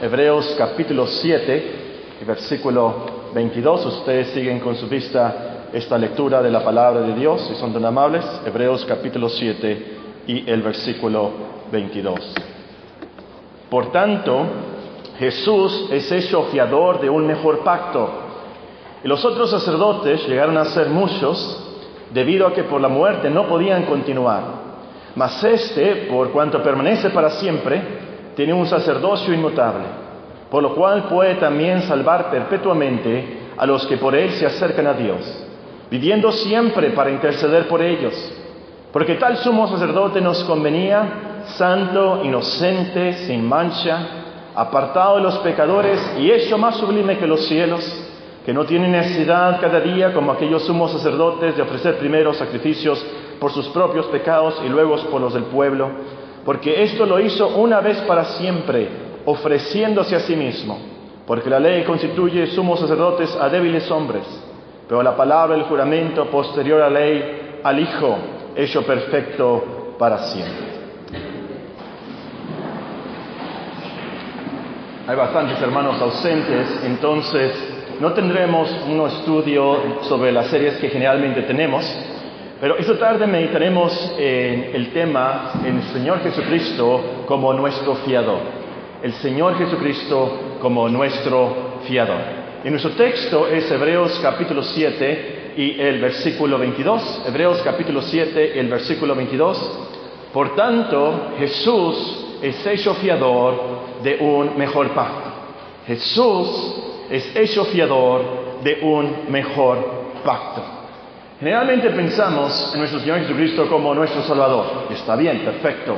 Hebreos capítulo 7, versículo 22. Ustedes siguen con su vista esta lectura de la palabra de Dios, si son tan amables. Hebreos capítulo 7 y el versículo 22. Por tanto, Jesús es hecho fiador de un mejor pacto. Y los otros sacerdotes llegaron a ser muchos debido a que por la muerte no podían continuar. Mas este, por cuanto permanece para siempre, tiene un sacerdocio inmutable, por lo cual puede también salvar perpetuamente a los que por él se acercan a Dios, viviendo siempre para interceder por ellos. Porque tal sumo sacerdote nos convenía, santo, inocente, sin mancha, apartado de los pecadores y hecho más sublime que los cielos, que no tiene necesidad cada día, como aquellos sumos sacerdotes, de ofrecer primero sacrificios por sus propios pecados y luego por los del pueblo, porque esto lo hizo una vez para siempre, ofreciéndose a sí mismo, porque la ley constituye sumos sacerdotes a débiles hombres, pero la palabra del juramento posterior a la ley al Hijo, hecho perfecto para siempre. Hay bastantes hermanos ausentes, entonces no tendremos un estudio sobre las series que generalmente tenemos, pero esta tarde meditaremos en el tema en el Señor Jesucristo como nuestro fiador. El Señor Jesucristo como nuestro fiador. Y nuestro texto es Hebreos capítulo 7 y el versículo 22. Hebreos capítulo 7 el versículo 22. Por tanto, Jesús es hecho fiador de un mejor pacto. Jesús es hecho fiador de un mejor pacto. Generalmente pensamos en nuestro Señor Jesucristo como nuestro Salvador. Está bien, perfecto.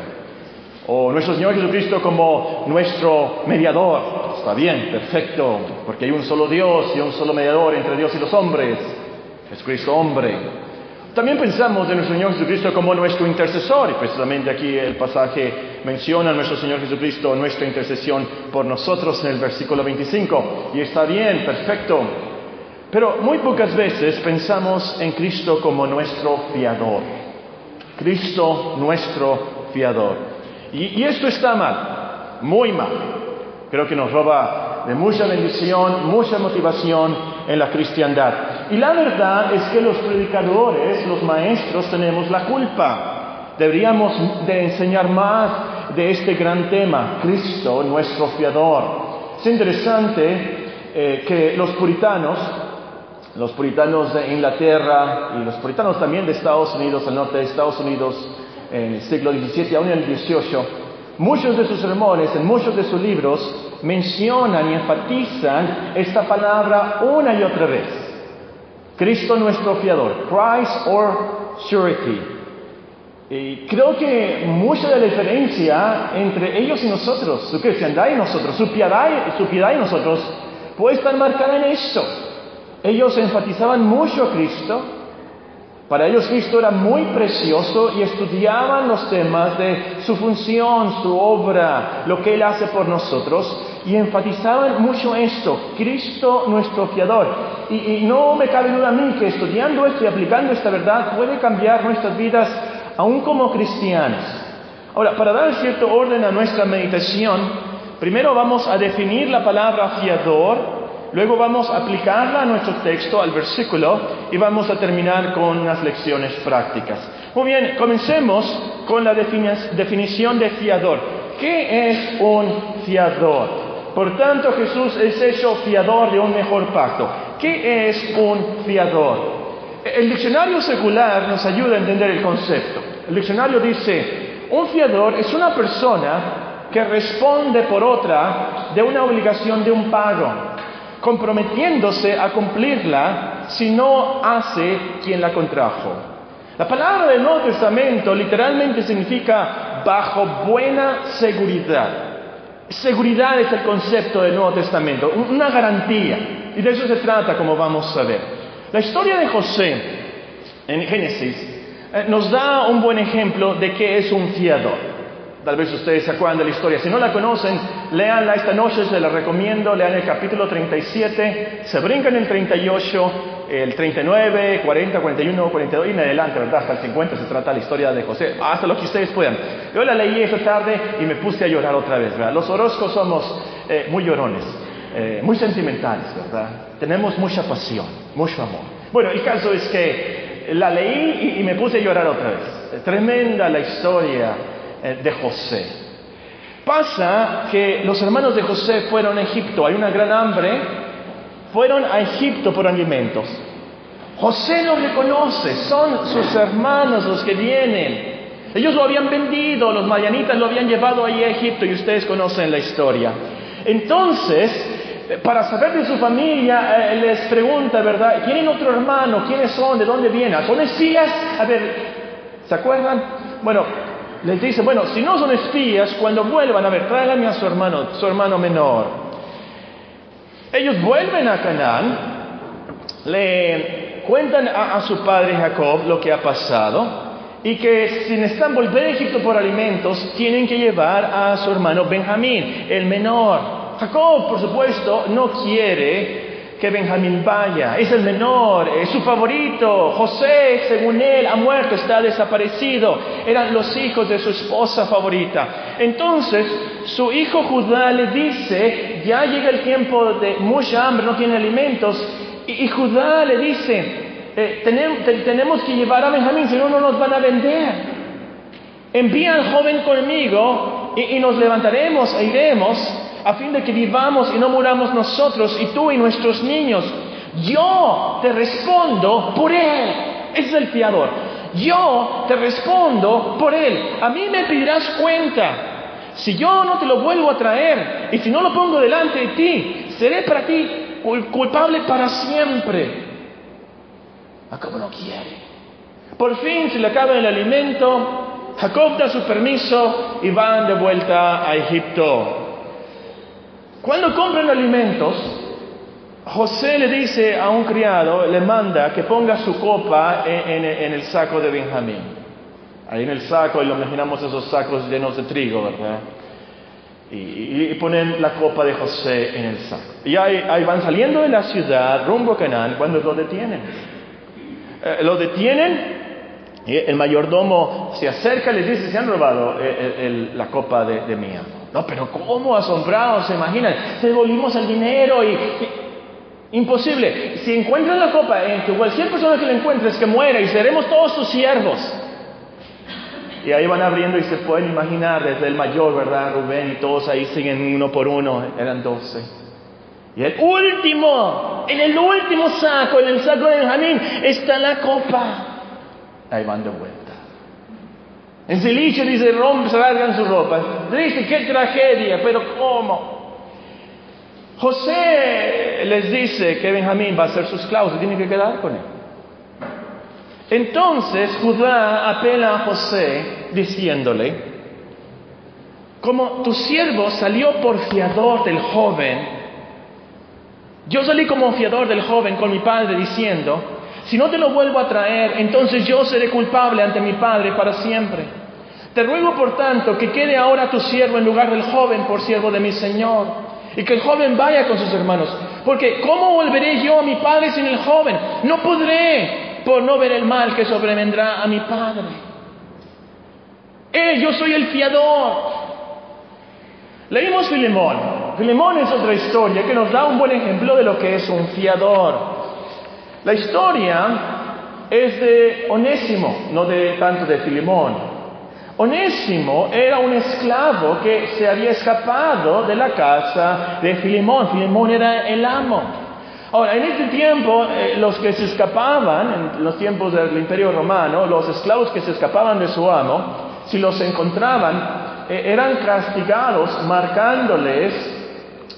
O nuestro Señor Jesucristo como nuestro mediador. Está bien, perfecto. Porque hay un solo Dios y un solo mediador entre Dios y los hombres. Jesucristo hombre. También pensamos en nuestro Señor Jesucristo como nuestro intercesor. Y precisamente aquí el pasaje menciona a nuestro Señor Jesucristo, nuestra intercesión por nosotros en el versículo 25. Y está bien, perfecto. Pero muy pocas veces pensamos en Cristo como nuestro fiador. Cristo nuestro fiador. Y, esto está mal, muy mal. Creo que nos roba de mucha bendición, mucha motivación en la cristiandad. Y la verdad es que los predicadores, los maestros, tenemos la culpa. Deberíamos de enseñar más de este gran tema, Cristo nuestro fiador. Es interesante eh, que los puritanos los puritanos de Inglaterra y los puritanos también de Estados Unidos, al norte de Estados Unidos, en el siglo XVII, aún en el XVIII, muchos de sus sermones, en muchos de sus libros, mencionan y enfatizan esta palabra una y otra vez. Cristo nuestro fiador, Christ or surety. Y creo que mucha de la diferencia entre ellos y nosotros, su cristiandad y nosotros, su piedad, su piedad y nosotros, puede estar marcada en esto. Ellos enfatizaban mucho a Cristo. Para ellos Cristo era muy precioso y estudiaban los temas de su función, su obra, lo que Él hace por nosotros y enfatizaban mucho esto, Cristo nuestro fiador. Y, no me cabe duda a mí que estudiando esto y aplicando esta verdad puede cambiar nuestras vidas aún como cristianos. Ahora, para dar cierto orden a nuestra meditación, primero vamos a definir la palabra fiador Luego vamos a aplicarla a nuestro texto, al versículo, y vamos a terminar con unas lecciones prácticas. Muy bien, comencemos con la definición de fiador. ¿Qué es un fiador? Por tanto, Jesús es hecho fiador de un mejor pacto. ¿Qué es un fiador? El diccionario secular nos ayuda a entender el concepto. El diccionario dice, un fiador es una persona que responde por otra de una obligación de un pago comprometiéndose a cumplirla si no hace quien la contrajo. La palabra del Nuevo Testamento literalmente significa bajo buena seguridad. Seguridad es el concepto del Nuevo Testamento, una garantía. Y de eso se trata, como vamos a ver. La historia de José en Génesis eh, nos da un buen ejemplo de qué es un fiador. Tal vez ustedes se acuerdan de la historia. Si no la conocen, leanla esta noche, se la recomiendo. Lean el capítulo 37, se brincan el 38, el 39, 40, 41, 42 y en adelante, ¿verdad? Hasta el 50 se trata la historia de José, hasta lo que ustedes puedan. Yo la leí esta tarde y me puse a llorar otra vez, ¿verdad? Los Orozcos somos eh, muy llorones, eh, muy sentimentales, ¿verdad? Tenemos mucha pasión, mucho amor. Bueno, el caso es que la leí y, me puse a llorar otra vez. Tremenda la historia de José. Pasa que los hermanos de José fueron a Egipto, hay una gran hambre, fueron a Egipto por alimentos. José los reconoce, son sus hermanos los que vienen. Ellos lo habían vendido, los mayanitas lo habían llevado ahí a Egipto y ustedes conocen la historia. Entonces, eh, para saber de su familia, eh, les pregunta, ¿verdad? ¿Tienen otro hermano? ¿Quiénes son? ¿De dónde vienen? ¿Son espías? A ver, ¿se acuerdan? Bueno, les dice, bueno, si no son espías, cuando vuelvan, a ver, tráiganme a su hermano, su hermano menor. Ellos vuelven a Canaán, le cuentan a, su padre Jacob lo que ha pasado y que si necesitan volver a Egipto por alimentos, tienen que llevar a su hermano Benjamín, el menor. Jacob, por supuesto, no quiere que Benjamín vaya. Es el menor, es su favorito. José, según él, ha muerto, está desaparecido. Eran los hijos de su esposa favorita. Entonces, su hijo Judá le dice, ya llega el tiempo de mucha hambre, no tiene alimentos. Y, Judá le dice, eh, tenemos, que llevar a Benjamín, si no, no nos van a vender. Envía al joven conmigo y, y nos levantaremos e iremos a fin de que vivamos y no muramos nosotros y tú y nuestros niños. Yo te respondo por Él. Es el fiador. Yo te respondo por Él. A mí me pedirás cuenta. Si yo no te lo vuelvo a traer y si no lo pongo delante de ti, seré para ti culpable para siempre. Jacob no quiere. Por fin se le acaba el alimento. Jacob da su permiso y van de vuelta a Egipto. Cuando compran alimentos, José le dice a un criado, le manda que ponga su copa en, el saco de Benjamín. Ahí en el saco, y lo imaginamos esos sacos llenos de trigo, ¿verdad? Y, ponen la copa de José en el saco. Y ahí, van saliendo de la ciudad, rumbo a Canaán, cuando lo detienen. Eh, lo detienen, y el mayordomo se acerca y les dice, se han robado eh, la copa de, de mi amo. No, pero ¿cómo asombrados se imaginan? Devolvimos el dinero y, Imposible. Si encuentran la copa, en que cualquier persona que la encuentre es que muera y seremos todos sus siervos. Y ahí van abriendo y se pueden imaginar desde el mayor, ¿verdad? Rubén y todos ahí siguen uno por uno, eran doce. Y el último, en el último saco, en el saco de Benjamín, está la copa. Ahí van de vuelta. En Silicio dice, se rasgan sus ropas. Dice, qué tragedia, pero ¿cómo? José les dice que Benjamín va a ser su esclavo, se tiene que quedar con él. Entonces Judá apela a José diciéndole, como tu siervo salió por fiador del joven, yo salí como fiador del joven con mi padre diciendo, si no te lo vuelvo a traer, entonces yo seré culpable ante mi padre para siempre. Te ruego, por tanto, que quede ahora tu siervo en lugar del joven por siervo de mi Señor, y que el joven vaya con sus hermanos. Porque ¿cómo volveré yo a mi padre sin el joven? No podré por no ver el mal que sobrevendrá a mi padre. Eh, yo soy el fiador. Leímos Filemón. Filemón es otra historia que nos da un buen ejemplo de lo que es un fiador. La historia es de Onésimo, no de tanto de Filemón. Onésimo era un esclavo que se había escapado de la casa de Filemón. Filemón era el amo. Ahora, en este tiempo, eh, los que se escapaban, en los tiempos del Imperio Romano, los esclavos que se escapaban de su amo, si los encontraban, eh, eran castigados marcándoles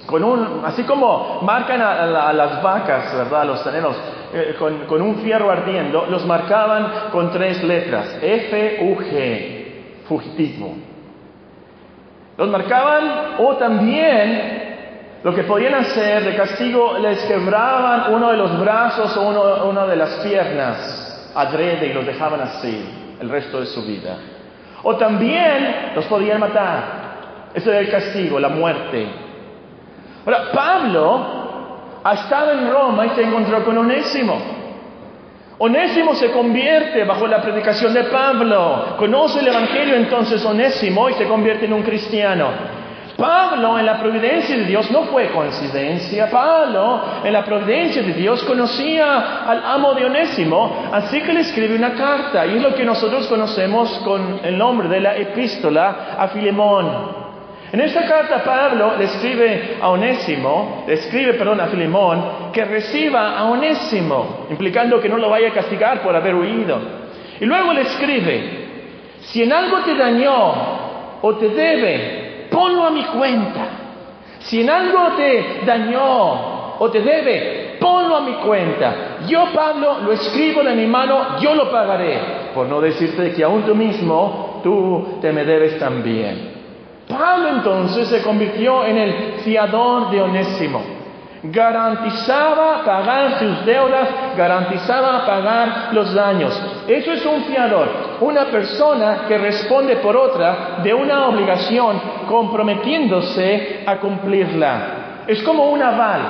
con un, así como marcan a, las vacas, ¿verdad? Los teneros, eh, con, con un fierro ardiendo, los marcaban con tres letras, F-U-G fugitivo. Los marcaban o también lo que podían hacer de castigo, les quebraban uno de los brazos o uno, una de las piernas adrede y los dejaban así el resto de su vida. O también los podían matar. Ese era el castigo, la muerte. Ahora, Pablo ha estado en Roma y se encontró con Onésimo. Onésimo se convierte bajo la predicación de Pablo. Conoce el Evangelio entonces Onésimo y se convierte en un cristiano. Pablo en la providencia de Dios no fue coincidencia. Pablo en la providencia de Dios conocía al amo de Onésimo, así que le escribe una carta y es lo que nosotros conocemos con el nombre de la epístola a Filemón. En esta carta Pablo le escribe a Onésimo, le escribe, perdón, a Filemón, que reciba a Onésimo, implicando que no lo vaya a castigar por haber huido. Y luego le escribe, si en algo te dañó o te debe, ponlo a mi cuenta. Si en algo te dañó o te debe, ponlo a mi cuenta. Yo, Pablo, lo escribo de mi mano, yo lo pagaré. Por no decirte que aún tú mismo, tú te me debes también. Pablo entonces se convirtió en el fiador de Onésimo. Garantizaba pagar sus deudas, garantizaba pagar los daños. Eso es un fiador, una persona que responde por otra de una obligación comprometiéndose a cumplirla. Es como un aval.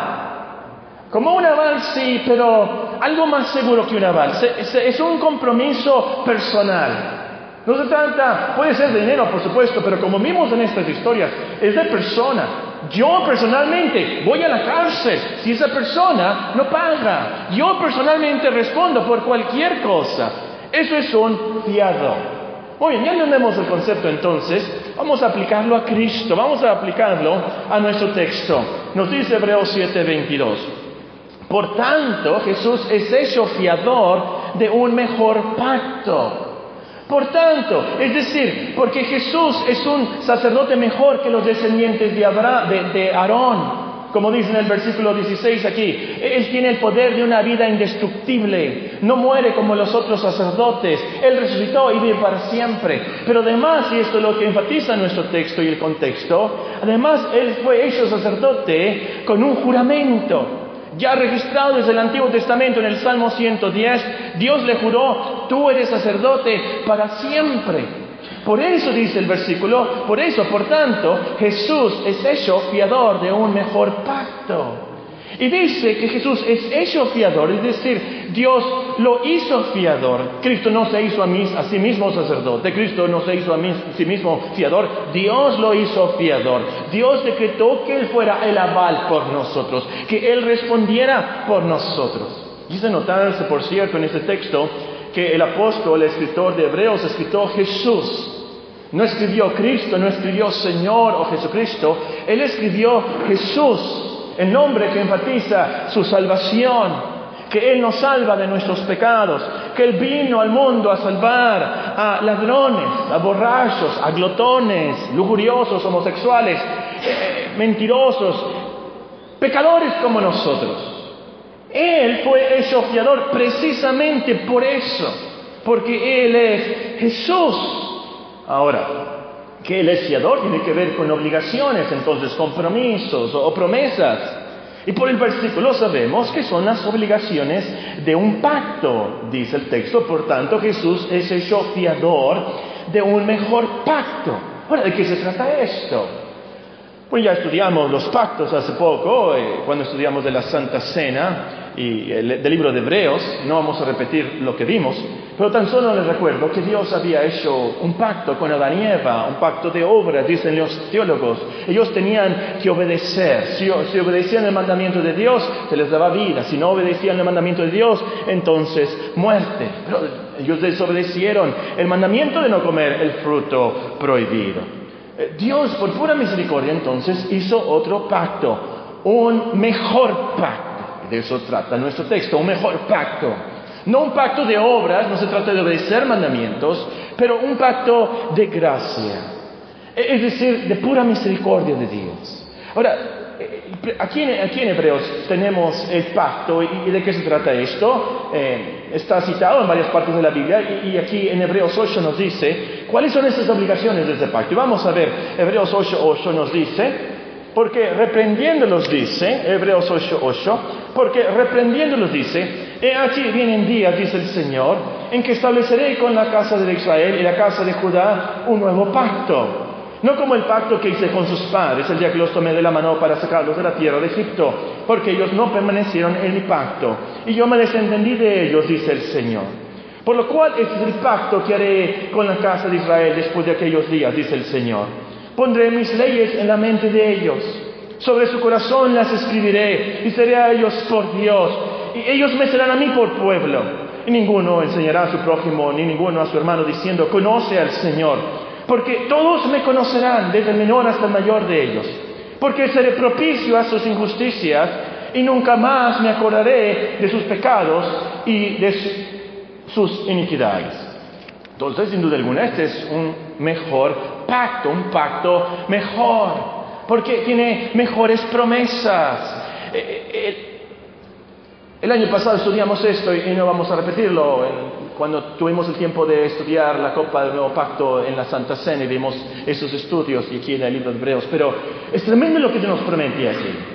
Como un aval, sí, pero algo más seguro que un aval. Es un compromiso personal. No se trata, puede ser de dinero, por supuesto, pero como vimos en estas historias, es de persona. Yo personalmente voy a la cárcel si esa persona no paga. Yo personalmente respondo por cualquier cosa. Eso es un fiador. Muy bien, ya entendemos el concepto entonces. Vamos a aplicarlo a Cristo, vamos a aplicarlo a nuestro texto. Nos dice Hebreos 7:22. Por tanto, Jesús es hecho fiador de un mejor pacto por tanto, es decir, porque Jesús es un sacerdote mejor que los descendientes de, Aarón, como dice en el versículo 16 aquí, Él tiene el poder de una vida indestructible, no muere como los otros sacerdotes, Él resucitó y vive para siempre. Pero además, y esto es lo que enfatiza nuestro texto y el contexto, además Él fue hecho sacerdote con un juramento ya registrado desde el Antiguo Testamento en el Salmo 110, Dios le juró, tú eres sacerdote para siempre. Por eso dice el versículo, por eso, por tanto, Jesús es hecho fiador de un mejor pacto. Y dice que Jesús es hecho fiador, es decir, Dios lo hizo fiador. Cristo no se hizo a, sí mismo sacerdote, Cristo no se hizo a, sí mismo fiador, Dios lo hizo fiador. Dios decretó que Él fuera el aval por nosotros, que Él respondiera por nosotros. Dice notarse, por cierto, en este texto, que el apóstol, el escritor de Hebreos, escritor Jesús. No escribió Cristo, no escribió Señor o Jesucristo, Él escribió Jesús el nombre que enfatiza su salvación, que Él nos salva de nuestros pecados, que Él vino al mundo a salvar a ladrones, a borrachos, a glotones, lujuriosos, homosexuales, eh, mentirosos, pecadores como nosotros. Él fue hecho fiador precisamente por eso, porque Él es Jesús. Ahora, que el fiador tiene que ver con obligaciones, entonces compromisos o, promesas. Y por el versículo sabemos que son las obligaciones de un pacto, dice el texto. Por tanto, Jesús es hecho fiador de un mejor pacto. Ahora, ¿de qué se trata esto? Pues ya estudiamos los pactos hace poco, eh, cuando estudiamos de la Santa Cena, y del libro de Hebreos, no vamos a repetir lo que vimos, pero tan solo les recuerdo que Dios había hecho un pacto con Adán y Eva, un pacto de obra, dicen los teólogos. Ellos tenían que obedecer. Si, si obedecían el mandamiento de Dios, se les daba vida. Si no obedecían el mandamiento de Dios, entonces muerte. Pero ellos desobedecieron el mandamiento de no comer el fruto prohibido. Eh, Dios, por pura misericordia, entonces hizo otro pacto, un mejor pacto de eso trata nuestro texto, un mejor pacto. No un pacto de obras, no se trata de obedecer mandamientos, pero un pacto de gracia. E-, es decir, de pura misericordia de Dios. Ahora, eh, aquí en, Hebreos tenemos el pacto y, de qué se trata esto. Eh, está citado en varias partes de la Biblia y, aquí en Hebreos 8 nos dice cuáles son esas obligaciones de este pacto. Y vamos a ver, Hebreos 8, 8 nos dice, porque reprendiéndolos dice, Hebreos 8, 8, porque reprendiéndolos dice, he aquí vienen días, dice el Señor, en que estableceré con la casa de Israel y la casa de Judá un nuevo pacto. No como el pacto que hice con sus padres el día que los tomé de la mano para sacarlos de la tierra de Egipto, porque ellos no permanecieron en mi pacto, y yo me desentendí de ellos, dice el Señor. Por lo cual este es el pacto que haré con la casa de Israel después de aquellos días, dice el Señor. Pondré mis leyes en la mente de ellos, sobre su corazón las escribiré, y seré a ellos por Dios, y ellos me serán a mí por pueblo. Y ninguno enseñará a su prójimo, ni ninguno a su hermano, diciendo, conoce al Señor, porque todos me conocerán, desde el menor hasta el mayor de ellos, porque seré propicio a sus injusticias, y nunca más me acordaré de sus pecados y de sus iniquidades. Entonces, sin duda alguna, este es un mejor pacto, un pacto mejor, porque tiene mejores promesas. Eh, eh, el año pasado estudiamos esto y no vamos a repetirlo. Cuando tuvimos el tiempo de estudiar la Copa del Nuevo Pacto en la Santa Cena y vimos esos estudios y aquí en el libro de Hebreos. Pero es tremendo lo que Dios nos promete aquí.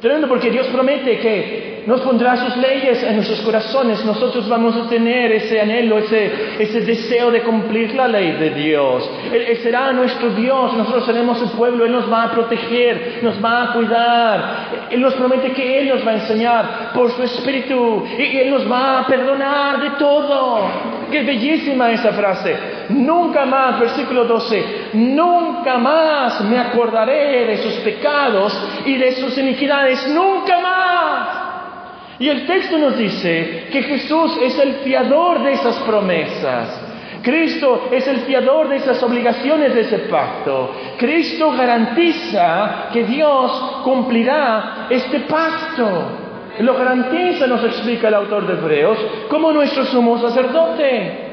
Tremendo porque Dios promete que nos pondrá sus leyes en nuestros corazones. Nosotros vamos a tener ese anhelo, ese, ese deseo de cumplir la ley de Dios. Él, será nuestro Dios, nosotros seremos su pueblo, Él nos va a proteger, nos va a cuidar. Él nos promete que Él nos va a enseñar por su Espíritu y Él nos va a perdonar de todo. Qué bellísima esa frase. Nunca más, versículo 12, nunca más me acordaré de sus pecados y de sus iniquidades, nunca más. Y el texto nos dice que Jesús es el fiador de esas promesas. Cristo es el fiador de esas obligaciones de ese pacto. Cristo garantiza que Dios cumplirá este pacto. Lo garantiza, nos explica el autor de Hebreos, como nuestro sumo sacerdote.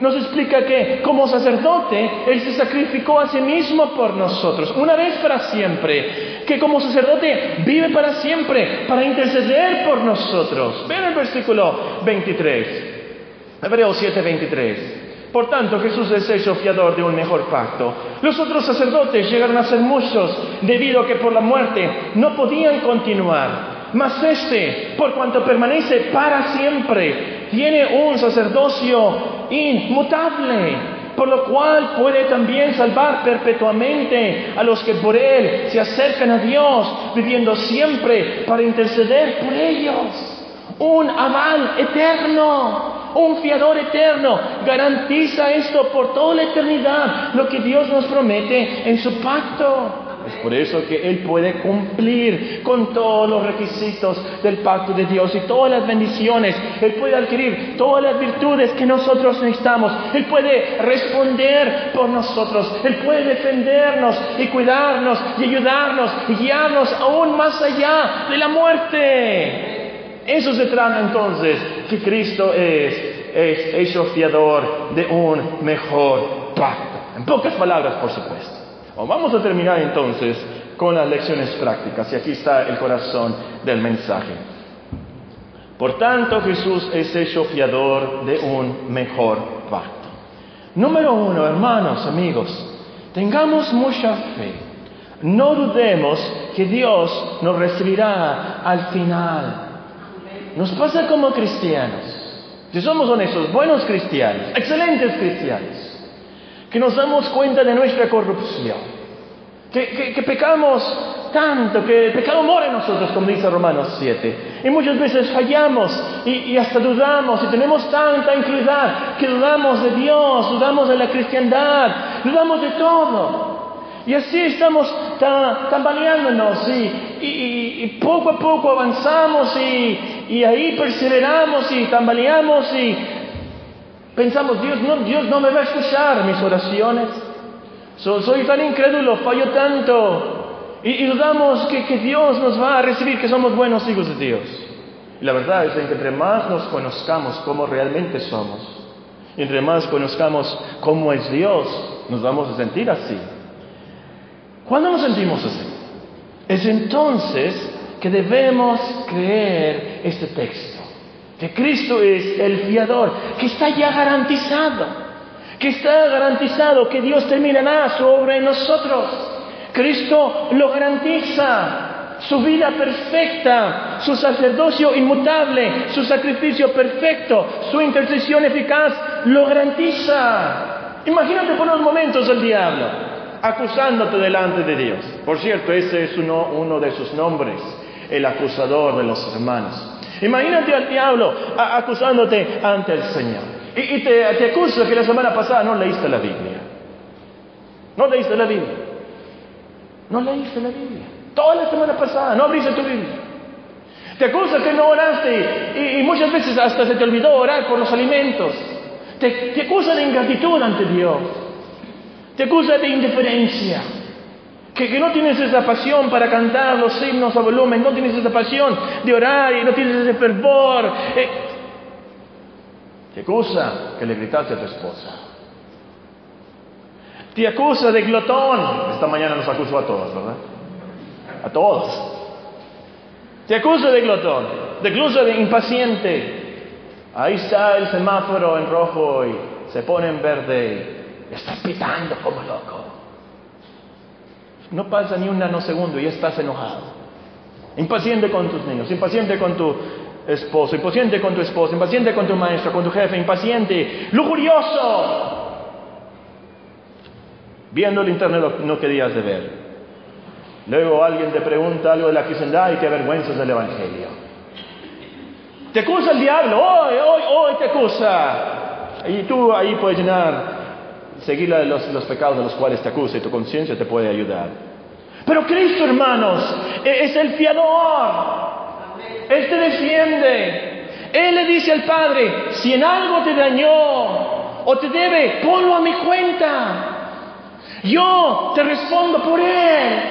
Nos explica que como sacerdote Él se sacrificó a sí mismo por nosotros, una vez para siempre. Que como sacerdote vive para siempre, para interceder por nosotros. Ven el versículo 23. Hebreos 7, 23. Por tanto, Jesús es el fiador de un mejor pacto. Los otros sacerdotes llegaron a ser muchos debido a que por la muerte no podían continuar. Mas este, por cuanto permanece para siempre, tiene un sacerdocio inmutable, por lo cual puede también salvar perpetuamente a los que por él se acercan a Dios, viviendo siempre para interceder por ellos. Un aval eterno, un fiador eterno, garantiza esto por toda la eternidad, lo que Dios nos promete en su pacto. Es por eso que Él puede cumplir con todos los requisitos del pacto de Dios y todas las bendiciones. Él puede adquirir todas las virtudes que nosotros necesitamos. Él puede responder por nosotros. Él puede defendernos y cuidarnos y ayudarnos y guiarnos aún más allá de la muerte. Eso se trata entonces que Cristo es, es hecho fiador de un mejor pacto. En pocas palabras, por supuesto vamos a terminar entonces con las lecciones prácticas y aquí está el corazón del mensaje. Por tanto, Jesús es hecho fiador de un mejor pacto. Número uno, hermanos, amigos, tengamos mucha fe. No dudemos que Dios nos recibirá al final. Nos pasa como cristianos. Si somos honestos, buenos cristianos, excelentes cristianos que nos damos cuenta de nuestra corrupción, que, pecamos tanto, que el pecado mora en nosotros, como dice Romanos 7. Y muchas veces fallamos y, hasta dudamos y tenemos tanta incredulidad que dudamos de Dios, dudamos de la cristiandad, dudamos de todo. Y así estamos tambaleándonos y, y, poco a poco avanzamos y, ahí perseveramos y tambaleamos y Pensamos, Dios no, Dios no me va a escuchar mis oraciones. soy tan incrédulo, fallo tanto. Y, dudamos que, que, Dios nos va a recibir, que somos buenos hijos de Dios. Y la verdad es que entre más nos conozcamos como realmente somos, y entre más conozcamos cómo es Dios, nos vamos a sentir así. ¿Cuándo nos sentimos así? Es entonces que debemos creer este texto que Cristo es el fiador, que está ya garantizado, que está garantizado que Dios terminará sobre nosotros. Cristo lo garantiza. su vida perfecta, su sacerdocio inmutable, su sacrificio perfecto, su intercesión eficaz, lo garantiza. Imagínate por unos momentos el diablo acusándote delante de Dios. Por cierto, ese es uno de sus nombres, el acusador de los hermanos. Imagínate al diablo acusándote ante el Señor. Y, te, acusa que la semana pasada no leíste la Biblia. No leíste la Biblia. No leíste la Biblia. Toda la semana pasada no abriste tu Biblia. Te acusa que no oraste y, muchas veces hasta se te olvidó orar por los alimentos. Te, te acusa de ingratitud ante Dios. Te acusa de indiferencia. Que, que, no tienes esa pasión para cantar los himnos a volumen, no tienes esa pasión de orar y no tienes ese fervor. Eh, te acusa que le gritaste a tu esposa. Te acusa de glotón. Esta mañana nos acusó a todos, ¿verdad? A todos. Te acusa de glotón, te acusa de impaciente. Ahí está el semáforo en rojo y se pone en verde. Estás pitando como loco. No pasa ni un nanosegundo y estás enojado. Impaciente con tus niños, impaciente con tu esposo, impaciente con tu esposa, impaciente con tu maestro, con tu jefe, impaciente, lujurioso. Viendo el internet no querías de ver. Luego alguien te pregunta algo de la cristiandad y te avergüenzas del evangelio. Te acusa el diablo, hoy, hoy, hoy te acusa. Y tú ahí puedes llenar, seguir los, los pecados de los cuales te acusa y tu conciencia te puede ayudar. Pero Cristo, hermanos, e, es el fiador. Él te defiende. Él le dice al Padre, si en algo te dañó o te debe, ponlo a mi cuenta. Yo te respondo por Él.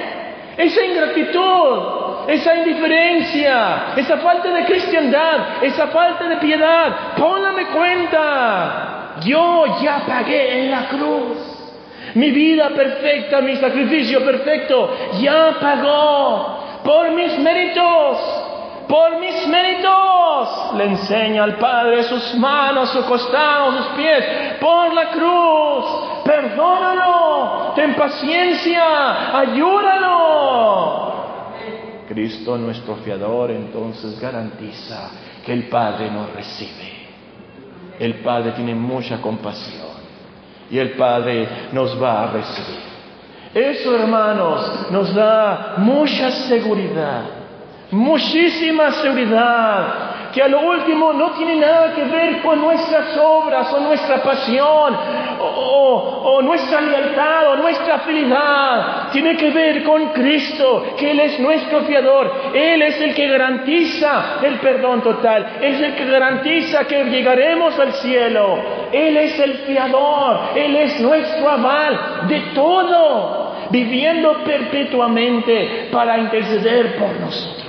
Esa ingratitud, esa indiferencia, esa falta de cristiandad, esa falta de piedad, póngame cuenta. Yo ya pagué en la cruz. Mi vida perfecta, mi sacrificio perfecto, ya pagó por mis méritos por mis méritos. Le enseña al Padre sus manos, su costado, sus pies, por la cruz. Perdónalo, ten paciencia, ayúdalo. Cristo nuestro fiador entonces garantiza que el Padre nos recibe. El Padre tiene mucha compasión y el Padre nos va a recibir. Eso, hermanos, nos da mucha seguridad muchísima seguridad, que a lo último no tiene nada que ver con nuestras obras o nuestra pasión o, nuestra lealtad o nuestra felicidad. Tiene que ver con Cristo, que Él es nuestro fiador. Él es el que garantiza el perdón total. es el que garantiza que llegaremos al cielo. Él es el fiador. Él es nuestro aval de todo, viviendo perpetuamente para interceder por nosotros.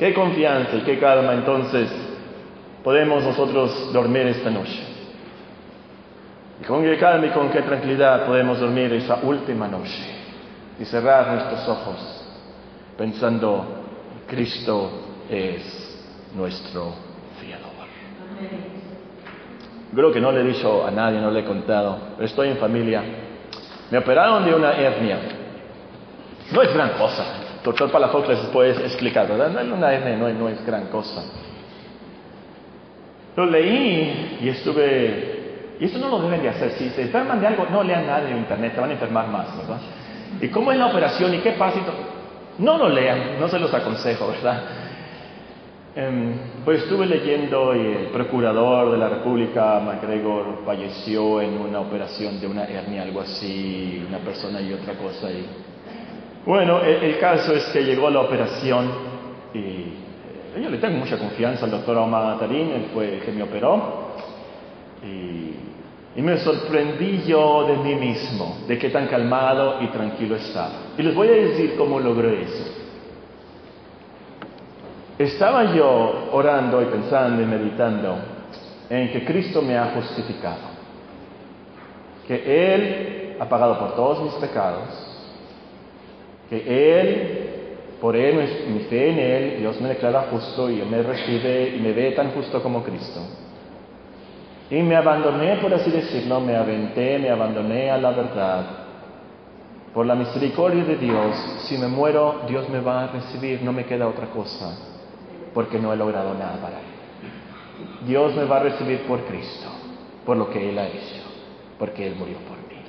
Qué confianza y qué calma entonces podemos nosotros dormir esta noche. Y con qué calma y con qué tranquilidad podemos dormir esa última noche y cerrar nuestros ojos pensando, Cristo es nuestro fiador. Creo que no le he dicho a nadie, no le he contado, pero estoy en familia. Me operaron de una hernia. No es gran cosa, doctor Palafox les puede explicar, ¿verdad? No, hernia no, no es gran cosa. Lo leí y estuve... Y esto no lo deben de hacer. Si se enferman de algo, no lean nada en internet, se van a enfermar más, ¿verdad? ¿Y cómo es la operación y qué pasa? No lo lean, no se los aconsejo, ¿verdad? Em, pues estuve leyendo y el procurador de la República, MacGregor, falleció en una operación de una hernia, algo así, una persona y otra cosa. Y bueno, el, caso es que llegó la operación y eh, yo le tengo mucha confianza al doctor Omar Tarín, él fue el que me operó. Y, y, me sorprendí yo de mí mismo, de qué tan calmado y tranquilo estaba. Y les voy a decir cómo logré eso. Estaba yo orando y pensando y meditando en que Cristo me ha justificado, que Él ha pagado por todos mis pecados que Él, por Él, mi fe en Él, Dios me declara justo y me recibe y me ve tan justo como Cristo. Y me abandoné, por así decirlo, me aventé, me abandoné a la verdad. Por la misericordia de Dios, si me muero, Dios me va a recibir, no me queda otra cosa, porque no he logrado nada para Él. Dios me va a recibir por Cristo, por lo que Él ha hecho, porque Él murió por mí.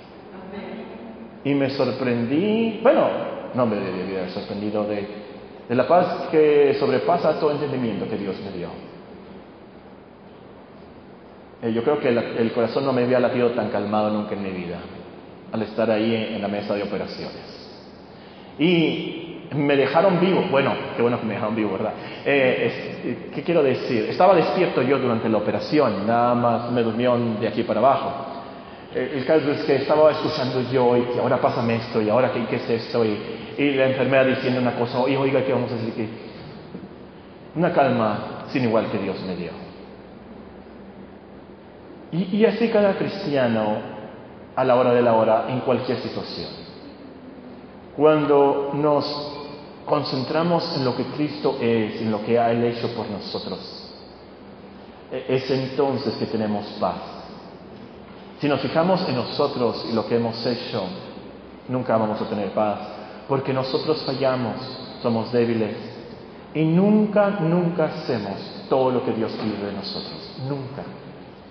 Y me sorprendí, bueno, no me debía haber sorprendido de, de la paz que sobrepasa todo entendimiento que Dios me dio. Eh, yo creo que el corazón no me había latido tan calmado nunca en mi vida al estar ahí en la mesa de operaciones. Y me dejaron vivo, bueno, qué bueno que me dejaron vivo, ¿verdad? Eh, ¿Qué quiero decir? Estaba despierto yo durante la operación, nada más me durmió de aquí para abajo. Eh, el caso es que estaba escuchando yo y ahora pásame esto y ahora qué, es esto y, y, la enfermera diciendo una cosa, y oiga, ¿qué vamos a decir? Una calma sin igual que Dios me dio. Y, así cada cristiano a la hora de la hora en cualquier situación. Cuando nos concentramos en lo que Cristo es, en lo que ha hecho por nosotros, e, es entonces que tenemos paz. Si nos fijamos en nosotros y lo que hemos hecho, nunca vamos a tener paz, porque nosotros fallamos, somos débiles y nunca, nunca hacemos todo lo que Dios pide de nosotros, nunca.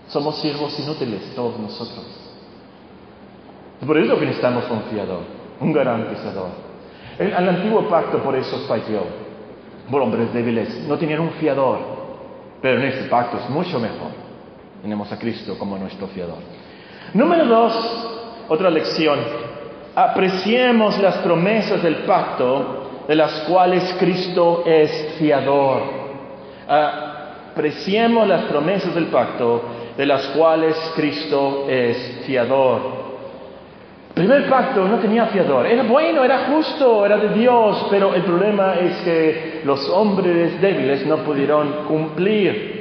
Somos siervos inútiles todos nosotros. Por eso que necesitamos un fiador, un garantizador. El, el antiguo pacto por eso falló. Por hombres débiles no tenían un fiador, pero en este pacto es mucho mejor. Tenemos a Cristo como nuestro fiador. Número dos, otra lección. Apreciemos las promesas del pacto de las cuales Cristo es fiador. Apreciemos las promesas del pacto de las cuales Cristo es fiador. Primer pacto no tenía fiador, era bueno, era justo, era de Dios, pero el problema es que los hombres débiles no pudieron cumplir.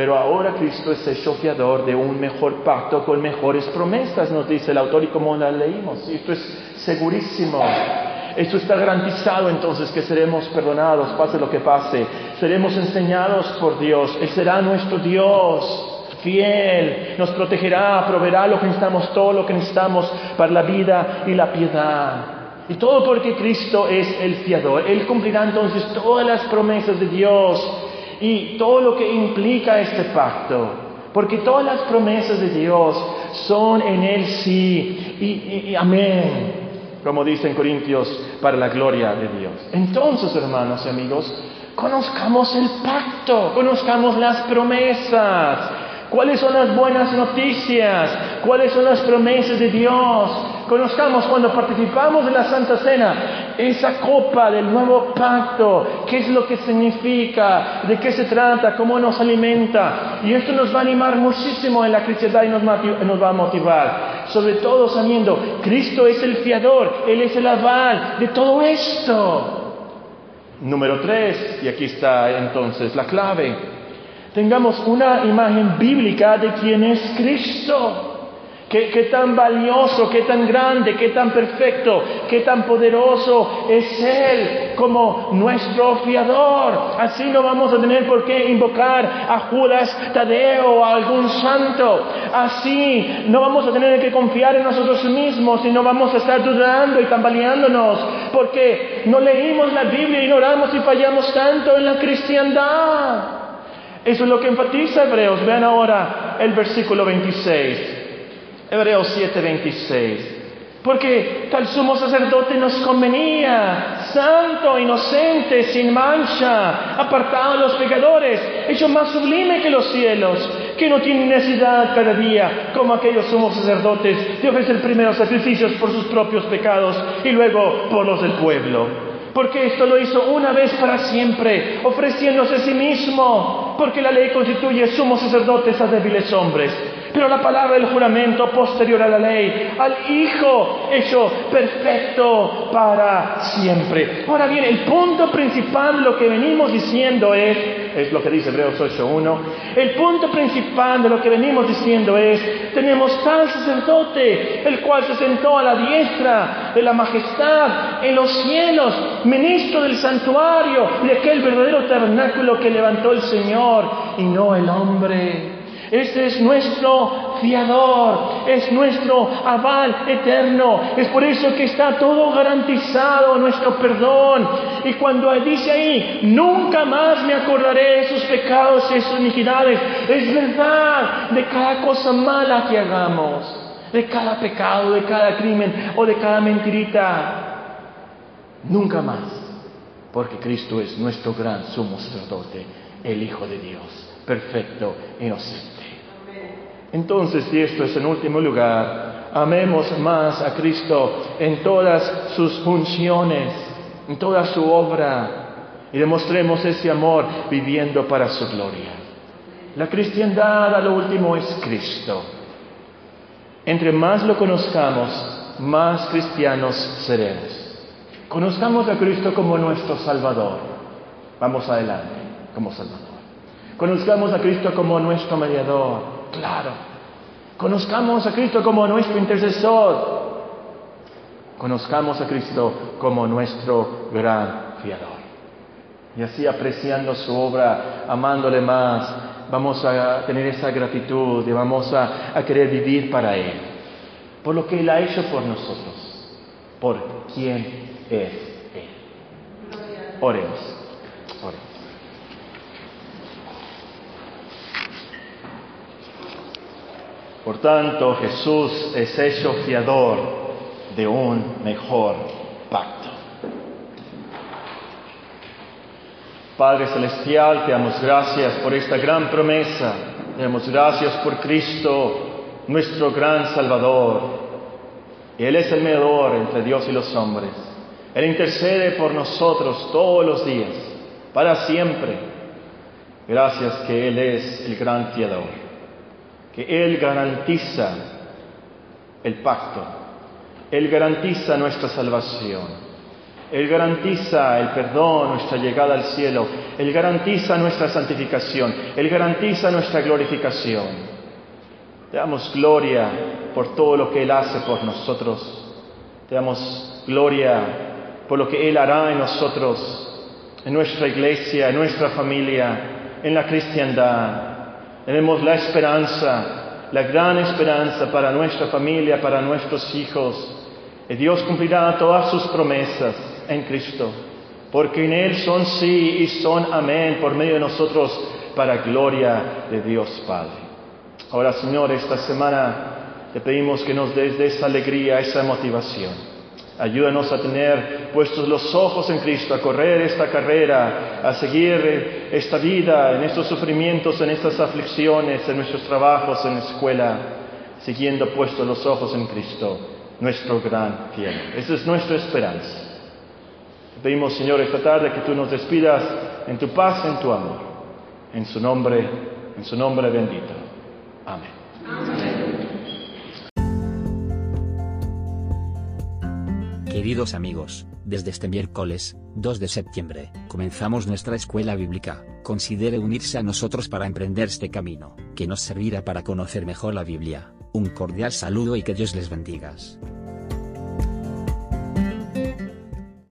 Pero ahora Cristo es hecho fiador de un mejor pacto con mejores promesas, nos dice el autor y como la leímos. Y esto es segurísimo. Esto está garantizado entonces que seremos perdonados, pase lo que pase. Seremos enseñados por Dios. Él será nuestro Dios fiel, nos protegerá, proveerá lo que necesitamos, todo lo que necesitamos para la vida y la piedad. Y todo porque Cristo es el fiador. Él cumplirá entonces todas las promesas de Dios y todo lo que implica este pacto. Porque todas las promesas de Dios son en Él sí y, y amén. Como dicen Corintios, para la gloria de Dios. Entonces, hermanos y amigos, conozcamos el pacto, conozcamos las promesas. ¿Cuáles son las buenas noticias? ¿Cuáles son las promesas de Dios? Conozcamos cuando participamos de la Santa Cena esa copa del nuevo pacto, qué es lo que significa, de qué se trata, cómo nos alimenta. Y esto nos va a animar muchísimo en la cristiandad y nos, va a motivar. Sobre todo sabiendo, Cristo es el fiador, Él es el aval de todo esto. Número tres, y aquí está entonces la clave tengamos una imagen bíblica de quién es Cristo. Qué, tan valioso, qué tan grande, qué tan perfecto, qué tan poderoso es Él como nuestro fiador. Así no vamos a tener por qué invocar a Judas Tadeo o a algún santo. Así no vamos a tener que confiar en nosotros mismos y no vamos a estar dudando y tambaleándonos porque no leímos la Biblia, ignoramos y fallamos tanto en la cristiandad. Eso es lo que enfatiza Hebreos. Vean ahora el versículo 26. Hebreos 7, 26. Porque tal sumo sacerdote nos convenía, santo, inocente, sin mancha, apartado de los pecadores, hecho más sublime que los cielos, que no tiene necesidad cada día, como aquellos sumos sacerdotes, de ofrecer primero sacrificios por sus propios pecados y luego por los del pueblo porque esto lo hizo una vez para siempre, ofreciéndose a sí mismo, porque la ley constituye sumos sacerdotes a débiles hombres. Pero la palabra del juramento posterior a la ley, al Hijo hecho perfecto para siempre. Ahora bien, el punto principal de lo que venimos diciendo es, es lo que dice Hebreos 8.1, el punto principal de lo que venimos diciendo es, tenemos tal sacerdote, el cual se sentó a la diestra de la majestad en los cielos, ministro del santuario, de aquel verdadero tabernáculo que levantó el Señor y no el hombre. Este es nuestro fiador, es nuestro aval eterno. Es por eso que está todo garantizado, nuestro perdón. Y cuando dice ahí, nunca más me acordaré de sus pecados y sus iniquidades, es verdad de cada cosa mala que hagamos, de cada pecado, de cada crimen o de cada mentirita. Nunca más porque Cristo es nuestro gran sumo sacerdote, el Hijo de Dios, perfecto, inocente. Entonces, y esto es en último lugar, amemos más a Cristo en todas sus funciones, en toda su obra, y demostremos ese amor viviendo para su gloria. La cristiandad a lo último es Cristo. Entre más lo conozcamos, más cristianos seremos. Conozcamos a Cristo como nuestro Salvador. Vamos adelante, como Salvador. Conozcamos a Cristo como nuestro mediador, claro. Conozcamos a Cristo como nuestro intercesor. Conozcamos a Cristo como nuestro gran fiador. Y así apreciando su obra, amándole más, vamos a tener esa gratitud y vamos a, a querer vivir para Él. Por lo que Él ha hecho por nosotros. Por quien es Él. Oremos. Oremos. Por tanto, Jesús es hecho fiador de un mejor pacto. Padre Celestial, te damos gracias por esta gran promesa. Te damos gracias por Cristo, nuestro gran Salvador. Él es el mediador entre Dios y los hombres. Él intercede por nosotros todos los días, para siempre. Gracias que Él es el gran fiador, que Él garantiza el pacto, Él garantiza nuestra salvación, Él garantiza el perdón, nuestra llegada al cielo, Él garantiza nuestra santificación, Él garantiza nuestra glorificación. Te damos gloria por todo lo que Él hace por nosotros. Te damos gloria por lo que Él hará en nosotros, en nuestra iglesia, en nuestra familia, en la cristiandad. Tenemos la esperanza, la gran esperanza para nuestra familia, para nuestros hijos. Y Dios cumplirá todas sus promesas en Cristo, porque en Él son sí y son amén por medio de nosotros para gloria de Dios Padre. Ahora, Señor, esta semana te pedimos que nos des esa alegría, esa motivación Ayúdanos a tener puestos los ojos en Cristo, a correr esta carrera, a seguir esta vida, en estos sufrimientos, en estas aflicciones, en nuestros trabajos, en la escuela, siguiendo puestos los ojos en Cristo, nuestro gran fiel. Esa es nuestra esperanza. Te pedimos, Señor, esta tarde que tú nos despidas en tu paz, en tu amor. En su nombre, en su nombre bendito. Amén. Queridos amigos, desde este miércoles, 2 de septiembre, comenzamos nuestra escuela bíblica. Considere unirse a nosotros para emprender este camino, que nos servirá para conocer mejor la Biblia. Un cordial saludo y que Dios les bendiga.